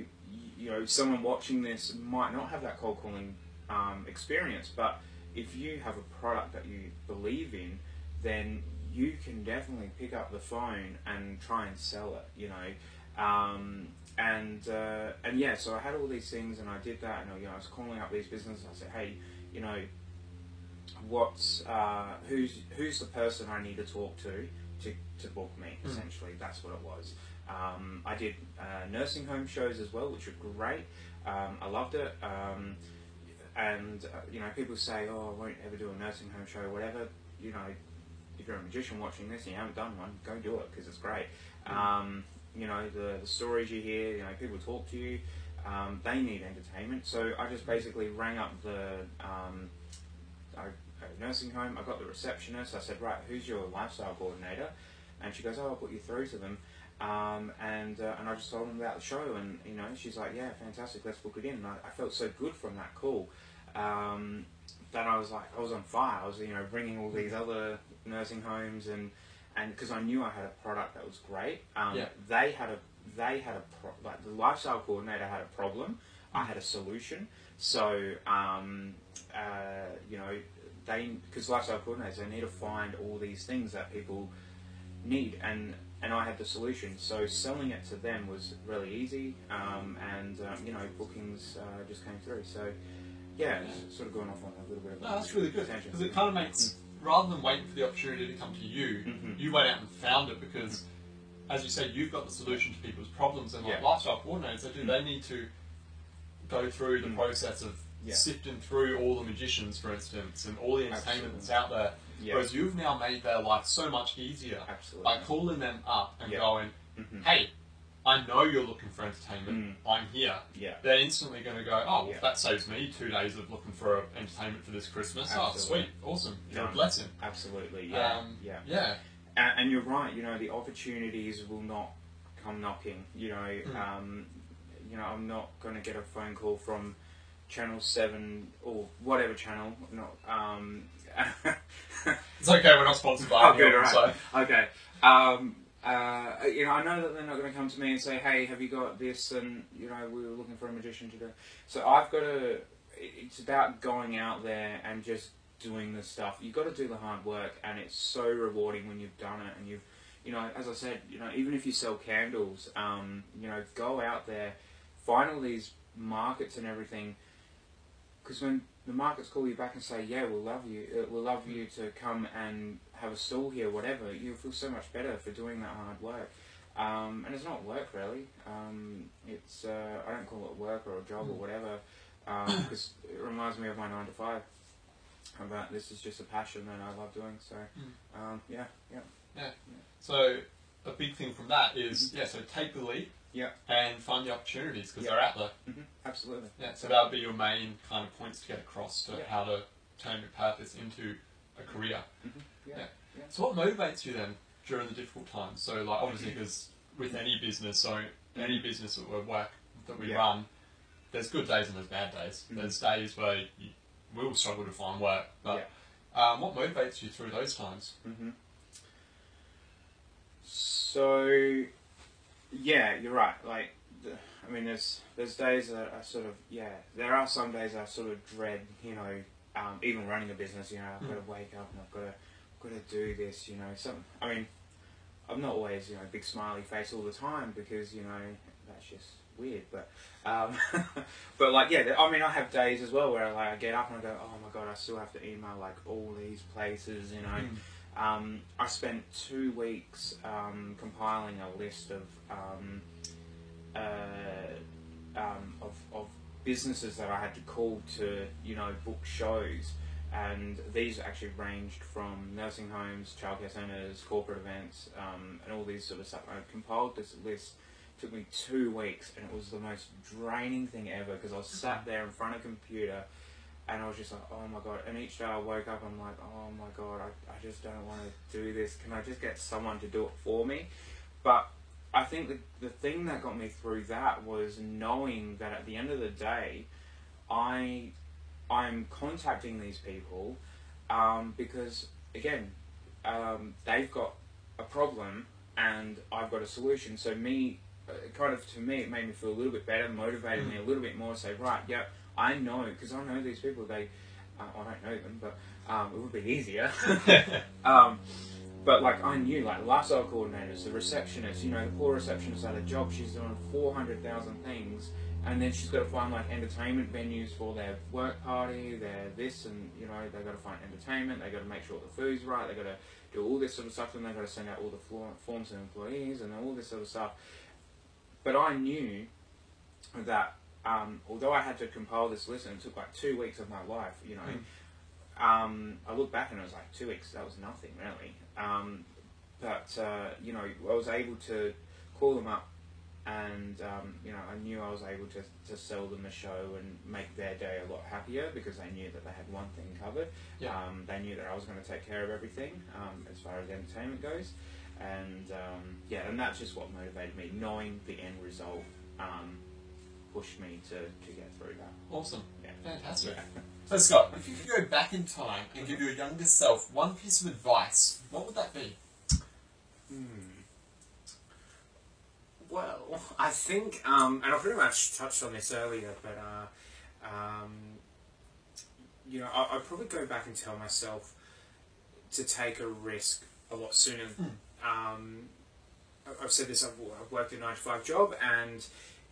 Speaker 2: you know someone watching this might not have that cold calling um, experience, but if you have a product that you believe in, then you can definitely pick up the phone and try and sell it. You know, um, and uh, and yeah, so I had all these things and I did that, and you know I was calling up these businesses. I said, hey, you know, what's uh, who's who's the person I need to talk to to, to book me.
Speaker 1: Mm.
Speaker 2: Essentially, that's what it was. Um, I did uh, nursing home shows as well, which were great. Um, I loved it. Um, and uh, you know, people say, "Oh, I won't ever do a nursing home show, whatever." You know, if you're a magician watching this and you haven't done one, go do it because it's great. Um, you know, the the stories you hear, you know, people talk to you. Um, they need entertainment, so I just basically rang up the um, nursing home. I got the receptionist. I said, "Right, who's your lifestyle coordinator?" And she goes, "Oh, I'll put you through to them." Um, and uh, and I just told them about the show, and you know, she's like, "Yeah, fantastic, let's book it in." And I, I felt so good from that call um, that I was like, I was on fire. I was you know bringing all these other nursing homes and and because I knew I had a product that was great. Um,
Speaker 1: Yeah.
Speaker 2: They had a they had a pro- like the lifestyle coordinator had a problem. I had a solution. So um, uh, you know they because lifestyle coordinators they need to find all these things that people need and and I had the solution. So selling it to them was really easy, um, and um, you know bookings uh, just came through. So yeah, it's sort of going off on a little bit of
Speaker 1: No, that's really good because it kind of makes rather than waiting for the opportunity to come to you,
Speaker 2: Mhm.
Speaker 1: you went out and found it because, as you said, you've got the solution to people's problems, and like
Speaker 2: Yeah.
Speaker 1: lifestyle coordinators, they do. They need to go through the
Speaker 2: Mm.
Speaker 1: process of
Speaker 2: Yeah.
Speaker 1: sifting through all the magicians, for instance, and all the entertainment
Speaker 2: Absolutely.
Speaker 1: that's out there.
Speaker 2: yeah,
Speaker 1: Whereas you've now made their life so much easier
Speaker 2: absolutely.
Speaker 1: by calling them up and going,
Speaker 2: Mhm.
Speaker 1: "Hey, I know you're looking for entertainment. I'm here."
Speaker 2: Yeah,
Speaker 1: They're instantly going to go, "Oh, well,
Speaker 2: Yeah.
Speaker 1: that saves me two days of looking for entertainment for this Christmas. Oh, sweet, awesome, you're a
Speaker 2: Done.
Speaker 1: blessing."
Speaker 2: absolutely. Yeah,
Speaker 1: Um,
Speaker 2: yeah.
Speaker 1: Yeah,
Speaker 2: And, and you're right. You know, the opportunities will not come knocking. You know,
Speaker 1: Mm.
Speaker 2: um, you know, I'm not going to get a phone call from Channel Seven or whatever channel. Not. Um,
Speaker 1: it's okay. We're not sponsored by anyone,
Speaker 2: alright.
Speaker 1: so
Speaker 2: okay. Um, uh, you know, I know that they're not going to come to me and say, "Hey, have you got this?" And you know, we were looking for a magician to do. So I've got to. It's about going out there and just doing the stuff. You've got to do the hard work, and it's so rewarding when you've done it and you've. You know, as I said, you know, even if you sell candles, um, you know, go out there, find all these markets and everything. Because when the markets call you back and say, "Yeah, we'll love you. Uh, we'll love you to come and have a stall here, whatever," you feel so much better for doing that hard work. Um, and it's not work really. Um, it's uh, I don't call it work or a job or whatever because it reminds me of my nine to five. About this is just a passion that I love doing. So um, yeah, yeah,
Speaker 1: so a big thing from that is yeah. So take the leap,
Speaker 2: Yeah.
Speaker 1: and find the opportunities because
Speaker 2: Yeah.
Speaker 1: they're out there.
Speaker 2: hmm absolutely.
Speaker 1: Yeah, so that would be your main kind of points to get across to
Speaker 2: Yeah.
Speaker 1: how to turn your purpose into a career.
Speaker 2: hmm Yeah.
Speaker 1: Yeah. So what motivates you then during the difficult times? So like obviously because with any business, so any business that we work that we
Speaker 2: Yeah.
Speaker 1: run, there's good days and there's bad days.
Speaker 2: Mhm.
Speaker 1: There's days where you will struggle to find work, but um, what motivates you through those times?
Speaker 2: hmm So, yeah, you're right. Like, the, I mean, there's there's days that I sort of yeah. There are some days I sort of dread. You know, um, even running a business. You know, I've got to wake up and I've got to to do this. You know, some. I mean, I'm not always you know big smiley face all the time because you know that's just weird. But um, but like yeah, I mean, I have days as well where I, like I get up and I go, oh my god, I still have to email like all these places. You know. Um, I spent two weeks um, compiling a list of, um, uh, um, of of
Speaker 4: businesses that I had to call to, you know, book shows. And these actually ranged from nursing homes, childcare centres, corporate events, um, and all these sort of stuff. I compiled this list. took me two weeks, and it was the most draining thing ever because I was sat there in front of a computer, and I was just like, oh my god. And each day I woke up, I'm like, oh my god, I, I just don't want to do this. Can I just get someone to do it for me? But I think the, the thing that got me through that was knowing that at the end of the day, I I'm contacting these people um, because again, um, they've got a problem and I've got a solution. So me, uh, kind of to me, it made me feel a little bit better, motivated me a little bit more. Say right, yeah, I know because I know these people. They, uh, I don't know them, but um, it would be easier. um, but like I knew, like lifestyle coordinators, the receptionist, you know, the poor receptionist at a job, she's doing four hundred thousand things, and then she's got to find like entertainment venues for their work party, their this, and you know, they've got to find entertainment, They've got to make sure the food's right, They've got to do all this sort of stuff, and they've got to send out all the forms to employees and all this sort of stuff. But I knew that um, although I had to compile this list, and it took like two weeks of my life, you know.
Speaker 1: Mm.
Speaker 4: Um, I look back and it was like two weeks. That was nothing really. Um, but uh, you know, I was able to call them up, and um, you know, I knew I was able to, to sell them a show and make their day a lot happier because they knew that they had one thing covered.
Speaker 1: Yeah.
Speaker 4: Um, they knew that I was going to take care of everything um, as far as entertainment goes, and um, yeah, and that's just what motivated me. Knowing the end result um, pushed me to, to get through that.
Speaker 1: Awesome.
Speaker 4: Yeah.
Speaker 1: Fantastic. So, Scott, if you could go back in time and give your younger self one piece of advice, what would that be?
Speaker 2: Hmm. Well, I think, um, and I pretty much touched on this earlier, but uh, um, you know, I, I'd probably go back and tell myself to take a risk a lot sooner. Um, I- I've said this. I've, I've worked a nine to five job, and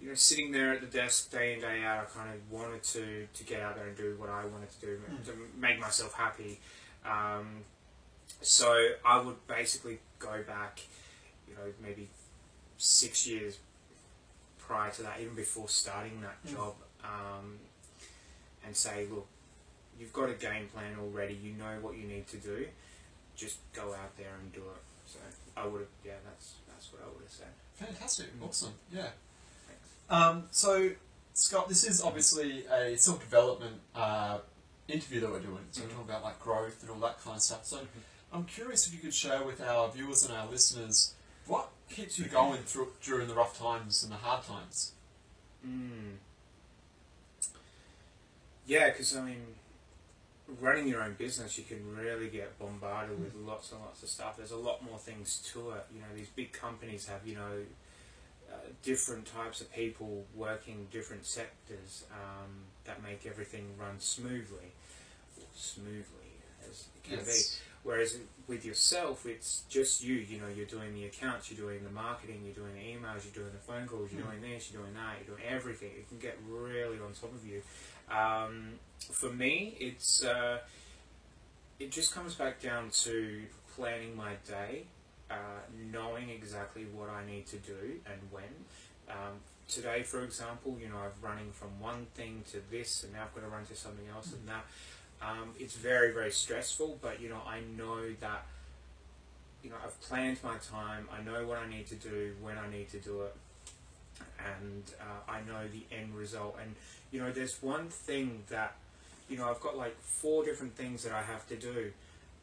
Speaker 2: you know, sitting there at the desk day in day out, I kind of wanted to to get out there and do what I wanted to do to make myself happy. Um, so I would basically go back, you know, maybe six years prior to that, even before starting that
Speaker 1: Mm.
Speaker 2: job, um, and say, look, you've got a game plan already. You know what you need to do. Just go out there and do it. So I would have, yeah, that's that's what I would have said.
Speaker 1: Fantastic. Awesome. Yeah. Um, so, Scott, this is obviously a self development uh, interview that we're doing. So, we're
Speaker 2: Mhm.
Speaker 1: talking about like growth and all that kind of stuff. So, I'm curious if you could share with our viewers and our listeners what keeps you going through during the rough times and the hard times.
Speaker 2: Mm. Yeah, because I mean, running your own business, you can really get bombarded with lots and lots of stuff. There's a lot more things to it. You know, these big companies have you know uh, different types of people working different sectors um, that make everything run smoothly, or smoothly as it can be. Whereas with yourself, it's just you. You know, you're doing the accounts, you're doing the marketing, you're doing the emails, you're doing the phone calls, you're
Speaker 1: Mm.
Speaker 2: doing this, you're doing that, you're doing everything. It can get really on top of you. Um, for me, it's uh, it just comes back down to planning my day, uh, knowing exactly what I need to do and when. Um, today, for example, you know, I've running from one thing to this, and now I've got to run to something else and that. Um, it's very, very stressful, but you know, I know that you know I've planned my time. I know what I need to do when I need to do it, and uh, I know the end result. And you know, there's one thing that you know I've got like four different things that I have to do,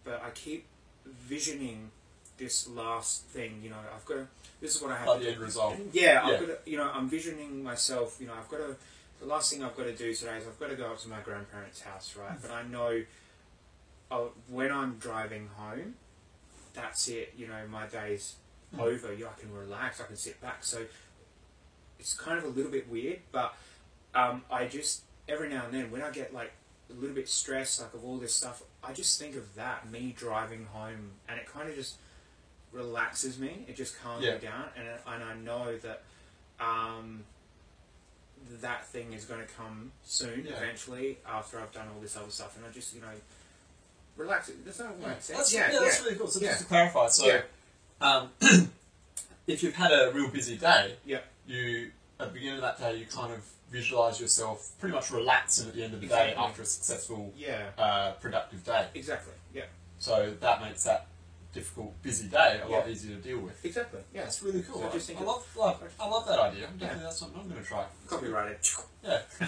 Speaker 2: but I keep visioning this last thing. You know, I've got to. This is what I have
Speaker 1: Like
Speaker 2: to
Speaker 1: the
Speaker 2: do.
Speaker 1: end result.
Speaker 2: Yeah, I've got to, you know, I'm visioning myself, you know, I've got to, the last thing I've got to do today is I've got to go up to my grandparents' house, right? But I know oh, when I'm driving home, that's it, you know, my day's
Speaker 1: Mm.
Speaker 2: over, you know, I can relax, I can sit back. So it's kind of a little bit weird, but um, I just, every now and then, when I get like a little bit stressed, like of all this stuff, I just think of that, me driving home, and it kind of just relaxes me. It just calms
Speaker 1: Yeah.
Speaker 2: me down, and and I know that um, that thing is going to come soon,
Speaker 1: Yeah.
Speaker 2: eventually, after I've done all this other stuff, and I just you know relax. It. Does that
Speaker 1: Yeah,
Speaker 2: make sense?
Speaker 1: that's, yeah, that's really cool. So
Speaker 2: Yeah.
Speaker 1: just to clarify, so
Speaker 2: Yeah.
Speaker 1: um, if you've had a real busy day,
Speaker 2: Yeah.
Speaker 1: you at the beginning of that day you kind of visualize yourself pretty much relaxing at the end of the day after a successful,
Speaker 2: Yeah,
Speaker 1: uh, productive day.
Speaker 2: exactly. Yeah,
Speaker 1: So that makes that difficult, busy day a lot
Speaker 2: Yeah.
Speaker 1: easier to deal with.
Speaker 2: exactly. Yeah,
Speaker 1: it's really cool.
Speaker 2: So
Speaker 1: I,
Speaker 2: just think
Speaker 1: I love, love, I love that idea. Definitely,
Speaker 2: Yeah.
Speaker 1: that's something I'm going to try.
Speaker 2: Copyright it.
Speaker 1: Yeah.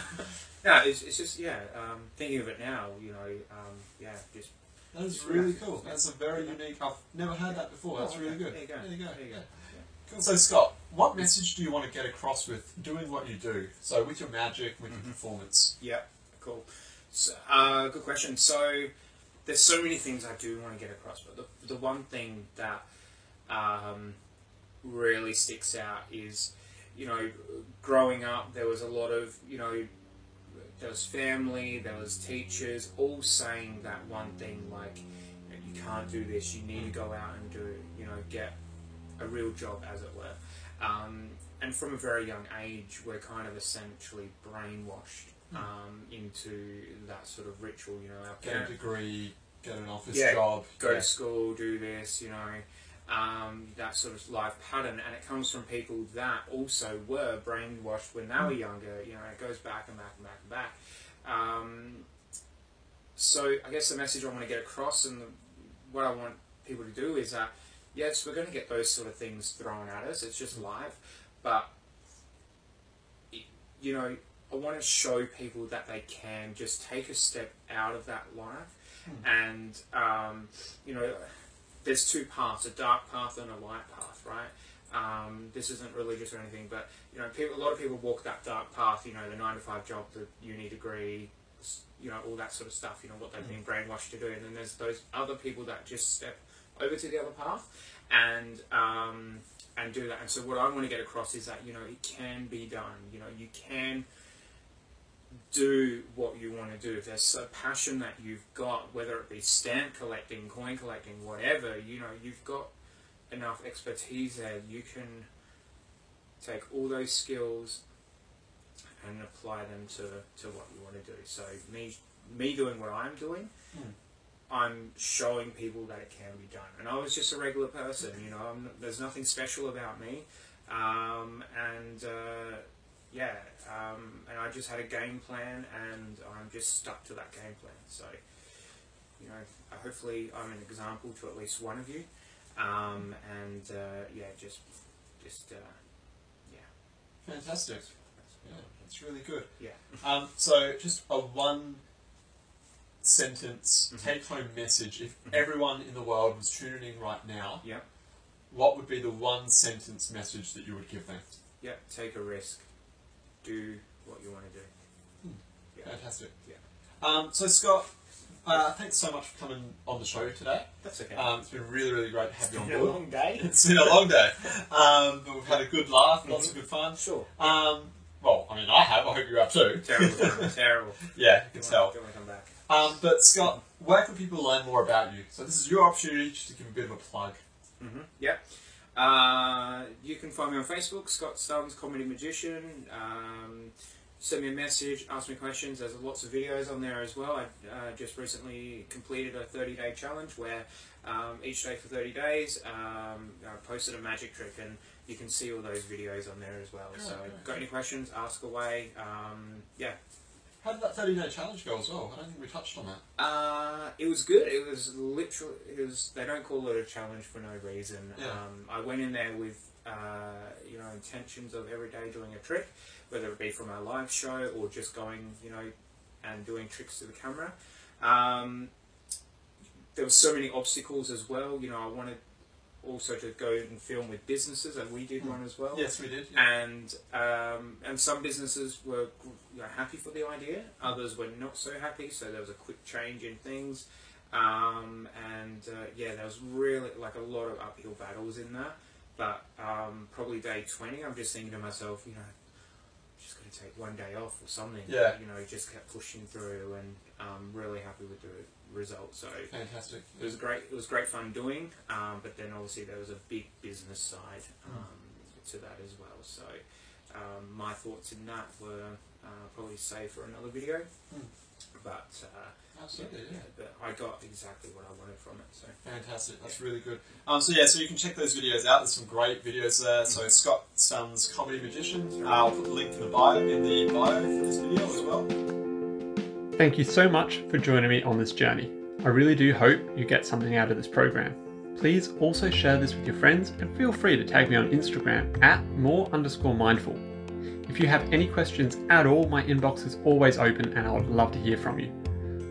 Speaker 2: No, it's, it's just yeah. Um, thinking of it now, you know, um, yeah, just
Speaker 1: That is really cool. That's a very unique. I've never heard that before. That's
Speaker 2: Oh,
Speaker 1: really good.
Speaker 2: There you go.
Speaker 1: There you go.
Speaker 2: There you go.
Speaker 1: Yeah. Cool. So Scott, what message do you want to get across with doing what you do? So with your magic, with
Speaker 2: Mm-hmm.
Speaker 1: your performance.
Speaker 2: Yeah, cool. So, uh, good question. So, there's so many things I do want to get across, but the, the one thing that um, really sticks out is, you know, growing up, there was a lot of, you know, there was family, there was teachers, all saying that one thing, like, you can't do this, you need to go out and do, you know, get a real job, as it were. Um, and from a very young age, we're kind of essentially brainwashed um, into that sort of ritual. You know,
Speaker 1: Get a degree, get an office
Speaker 2: Yeah,
Speaker 1: job.
Speaker 2: go
Speaker 1: yeah.
Speaker 2: to school, do this. You know, um, that sort of life pattern, and it comes from people that also were brainwashed when they were younger. You know, it goes back and back and back and back. Um, so I guess the message I want to get across, and the, what I want people to do is that yes, we're going to get those sort of things thrown at us. It's just life, but you know, I want to show people that they can just take a step out of that life, and um, you know, there's two paths: a dark path and a light path, right? Um, this isn't religious or anything, but you know, people, a lot of people walk that dark path. You know, the nine to five job, the uni degree, you know, all that sort of stuff. You know, what they've been brainwashed to do, and then there's those other people that just step over to the other path and um, and do that. And so, what I want to get across is that you know, it can be done. You know, you can do what you want to do. If there's a passion that you've got, whether it be stamp collecting, coin collecting, whatever, you know, you've got enough expertise there. You can take all those skills and apply them to, to what you want to do. So me me doing what I'm doing,
Speaker 1: Hmm.
Speaker 2: I'm showing people that it can be done. And I was just a regular person, you know. I'm, there's nothing special about me, um, and uh, yeah, um, and I just had a game plan, and I'm just stuck to that game plan. So, you know, hopefully I'm an example to at least one of you, um, and uh, yeah, just just uh, yeah.
Speaker 1: Fantastic. Yeah, that's really good.
Speaker 2: yeah.
Speaker 1: Um, so just a one sentence
Speaker 2: Mhm.
Speaker 1: take home message. If
Speaker 2: Mhm.
Speaker 1: everyone in the world was tuning in right now,
Speaker 2: Yeah.
Speaker 1: what would be the one sentence message that you would give them?
Speaker 2: Yeah, take a risk. Do what you want to do. Yeah.
Speaker 1: Fantastic.
Speaker 2: Yeah.
Speaker 1: Um, so Scott, uh, thanks so much for coming on the show today.
Speaker 2: That's okay.
Speaker 1: Um, it's been really, really great to have you on
Speaker 2: Been a
Speaker 1: board.
Speaker 2: long day.
Speaker 1: It's been a long day, um, but we've had a good laugh, lots
Speaker 2: Mhm.
Speaker 1: of good fun.
Speaker 2: Sure.
Speaker 1: Um, well, I mean, I have. I hope you have too.
Speaker 2: Terrible. terrible.
Speaker 1: Yeah, you can tell.
Speaker 2: don't want to come back.
Speaker 1: Um, but Scott, where can people learn more about you? So this is your opportunity just to give a bit of a plug.
Speaker 2: Mm-hmm. Yeah. Uh, you can find me on Facebook, Scott Stuns, Comedy Magician. Um, send me a message, ask me questions. There's lots of videos on there as well. I uh, just recently completed a 30 day challenge where um, each day for 30 days um, I posted a magic trick and you can see all those videos on there as well.
Speaker 1: Cool,
Speaker 2: so,
Speaker 1: cool.
Speaker 2: got any questions, ask away. Um, yeah,
Speaker 1: How did that 30 day challenge go as well? I don't think we touched on that.
Speaker 2: Uh, it was good. It was literally. It was. They don't call it a challenge for no reason.
Speaker 1: Yeah.
Speaker 2: Um, I went in there with uh, you know intentions of every day doing a trick, whether it be from our live show or just going you know and doing tricks to the camera. Um, there were so many obstacles as well. You know, I wanted also to go and film with businesses, and we did
Speaker 1: Hmm.
Speaker 2: one as well
Speaker 1: Yes, we did. yeah.
Speaker 2: and um, and some businesses were you know, happy for the idea, others were not so happy. So there was a quick change in things, um, and uh, yeah, there was really like a lot of uphill battles in that. But um, probably day twenty, I'm just thinking to myself, you know, I'm just going to take one day off or something.
Speaker 1: Yeah.
Speaker 2: You know, just kept pushing through, and um, really happy with the result. So
Speaker 1: Fantastic.
Speaker 2: it was great. It was great fun doing, um, but then obviously there was a big business side um, to that as well. So um, my thoughts in that were uh, probably save for another video. But uh,
Speaker 5: Absolutely, yeah.
Speaker 2: but I got exactly what I wanted from it. So
Speaker 5: Fantastic. That's really good. Um, so yeah, so you can check those videos out. There's some great videos there. So Scott Stuns Comedy Magician. Uh, I'll put the link in the bio in the bio for this video as well.
Speaker 1: Thank you so much for joining me on this journey. I really do hope you get something out of this program. Please also share this with your friends and feel free to tag me on Instagram at more underscore mindful. If you have any questions at all, my inbox is always open and I would love to hear from you.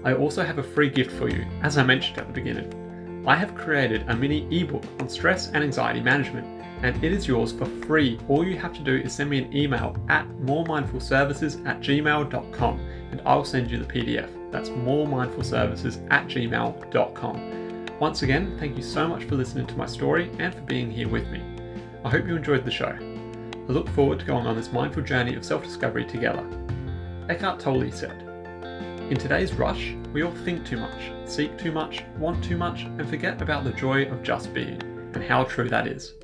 Speaker 1: I also have a free gift for you, as I mentioned at the beginning. I have created a mini ebook on stress and anxiety management, and it is yours for free. All you have to do is send me an email at moremindfulservices at gmail.com and I'll send you the PDF. That's moremindfulservices at gmail.com. Once again, thank you so much for listening to my story and for being here with me. I hope you enjoyed the show. I look forward to going on this mindful journey of self discovery together. Eckhart Tolle said, In today's rush, we all think too much, seek too much, want too much, and forget about the joy of just being, and how true that is.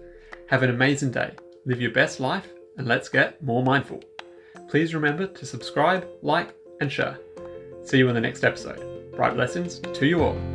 Speaker 1: Have an amazing day, live your best life, and let's get more mindful. Please remember to subscribe, like, and share. See you in the next episode. Bright lessons to you all.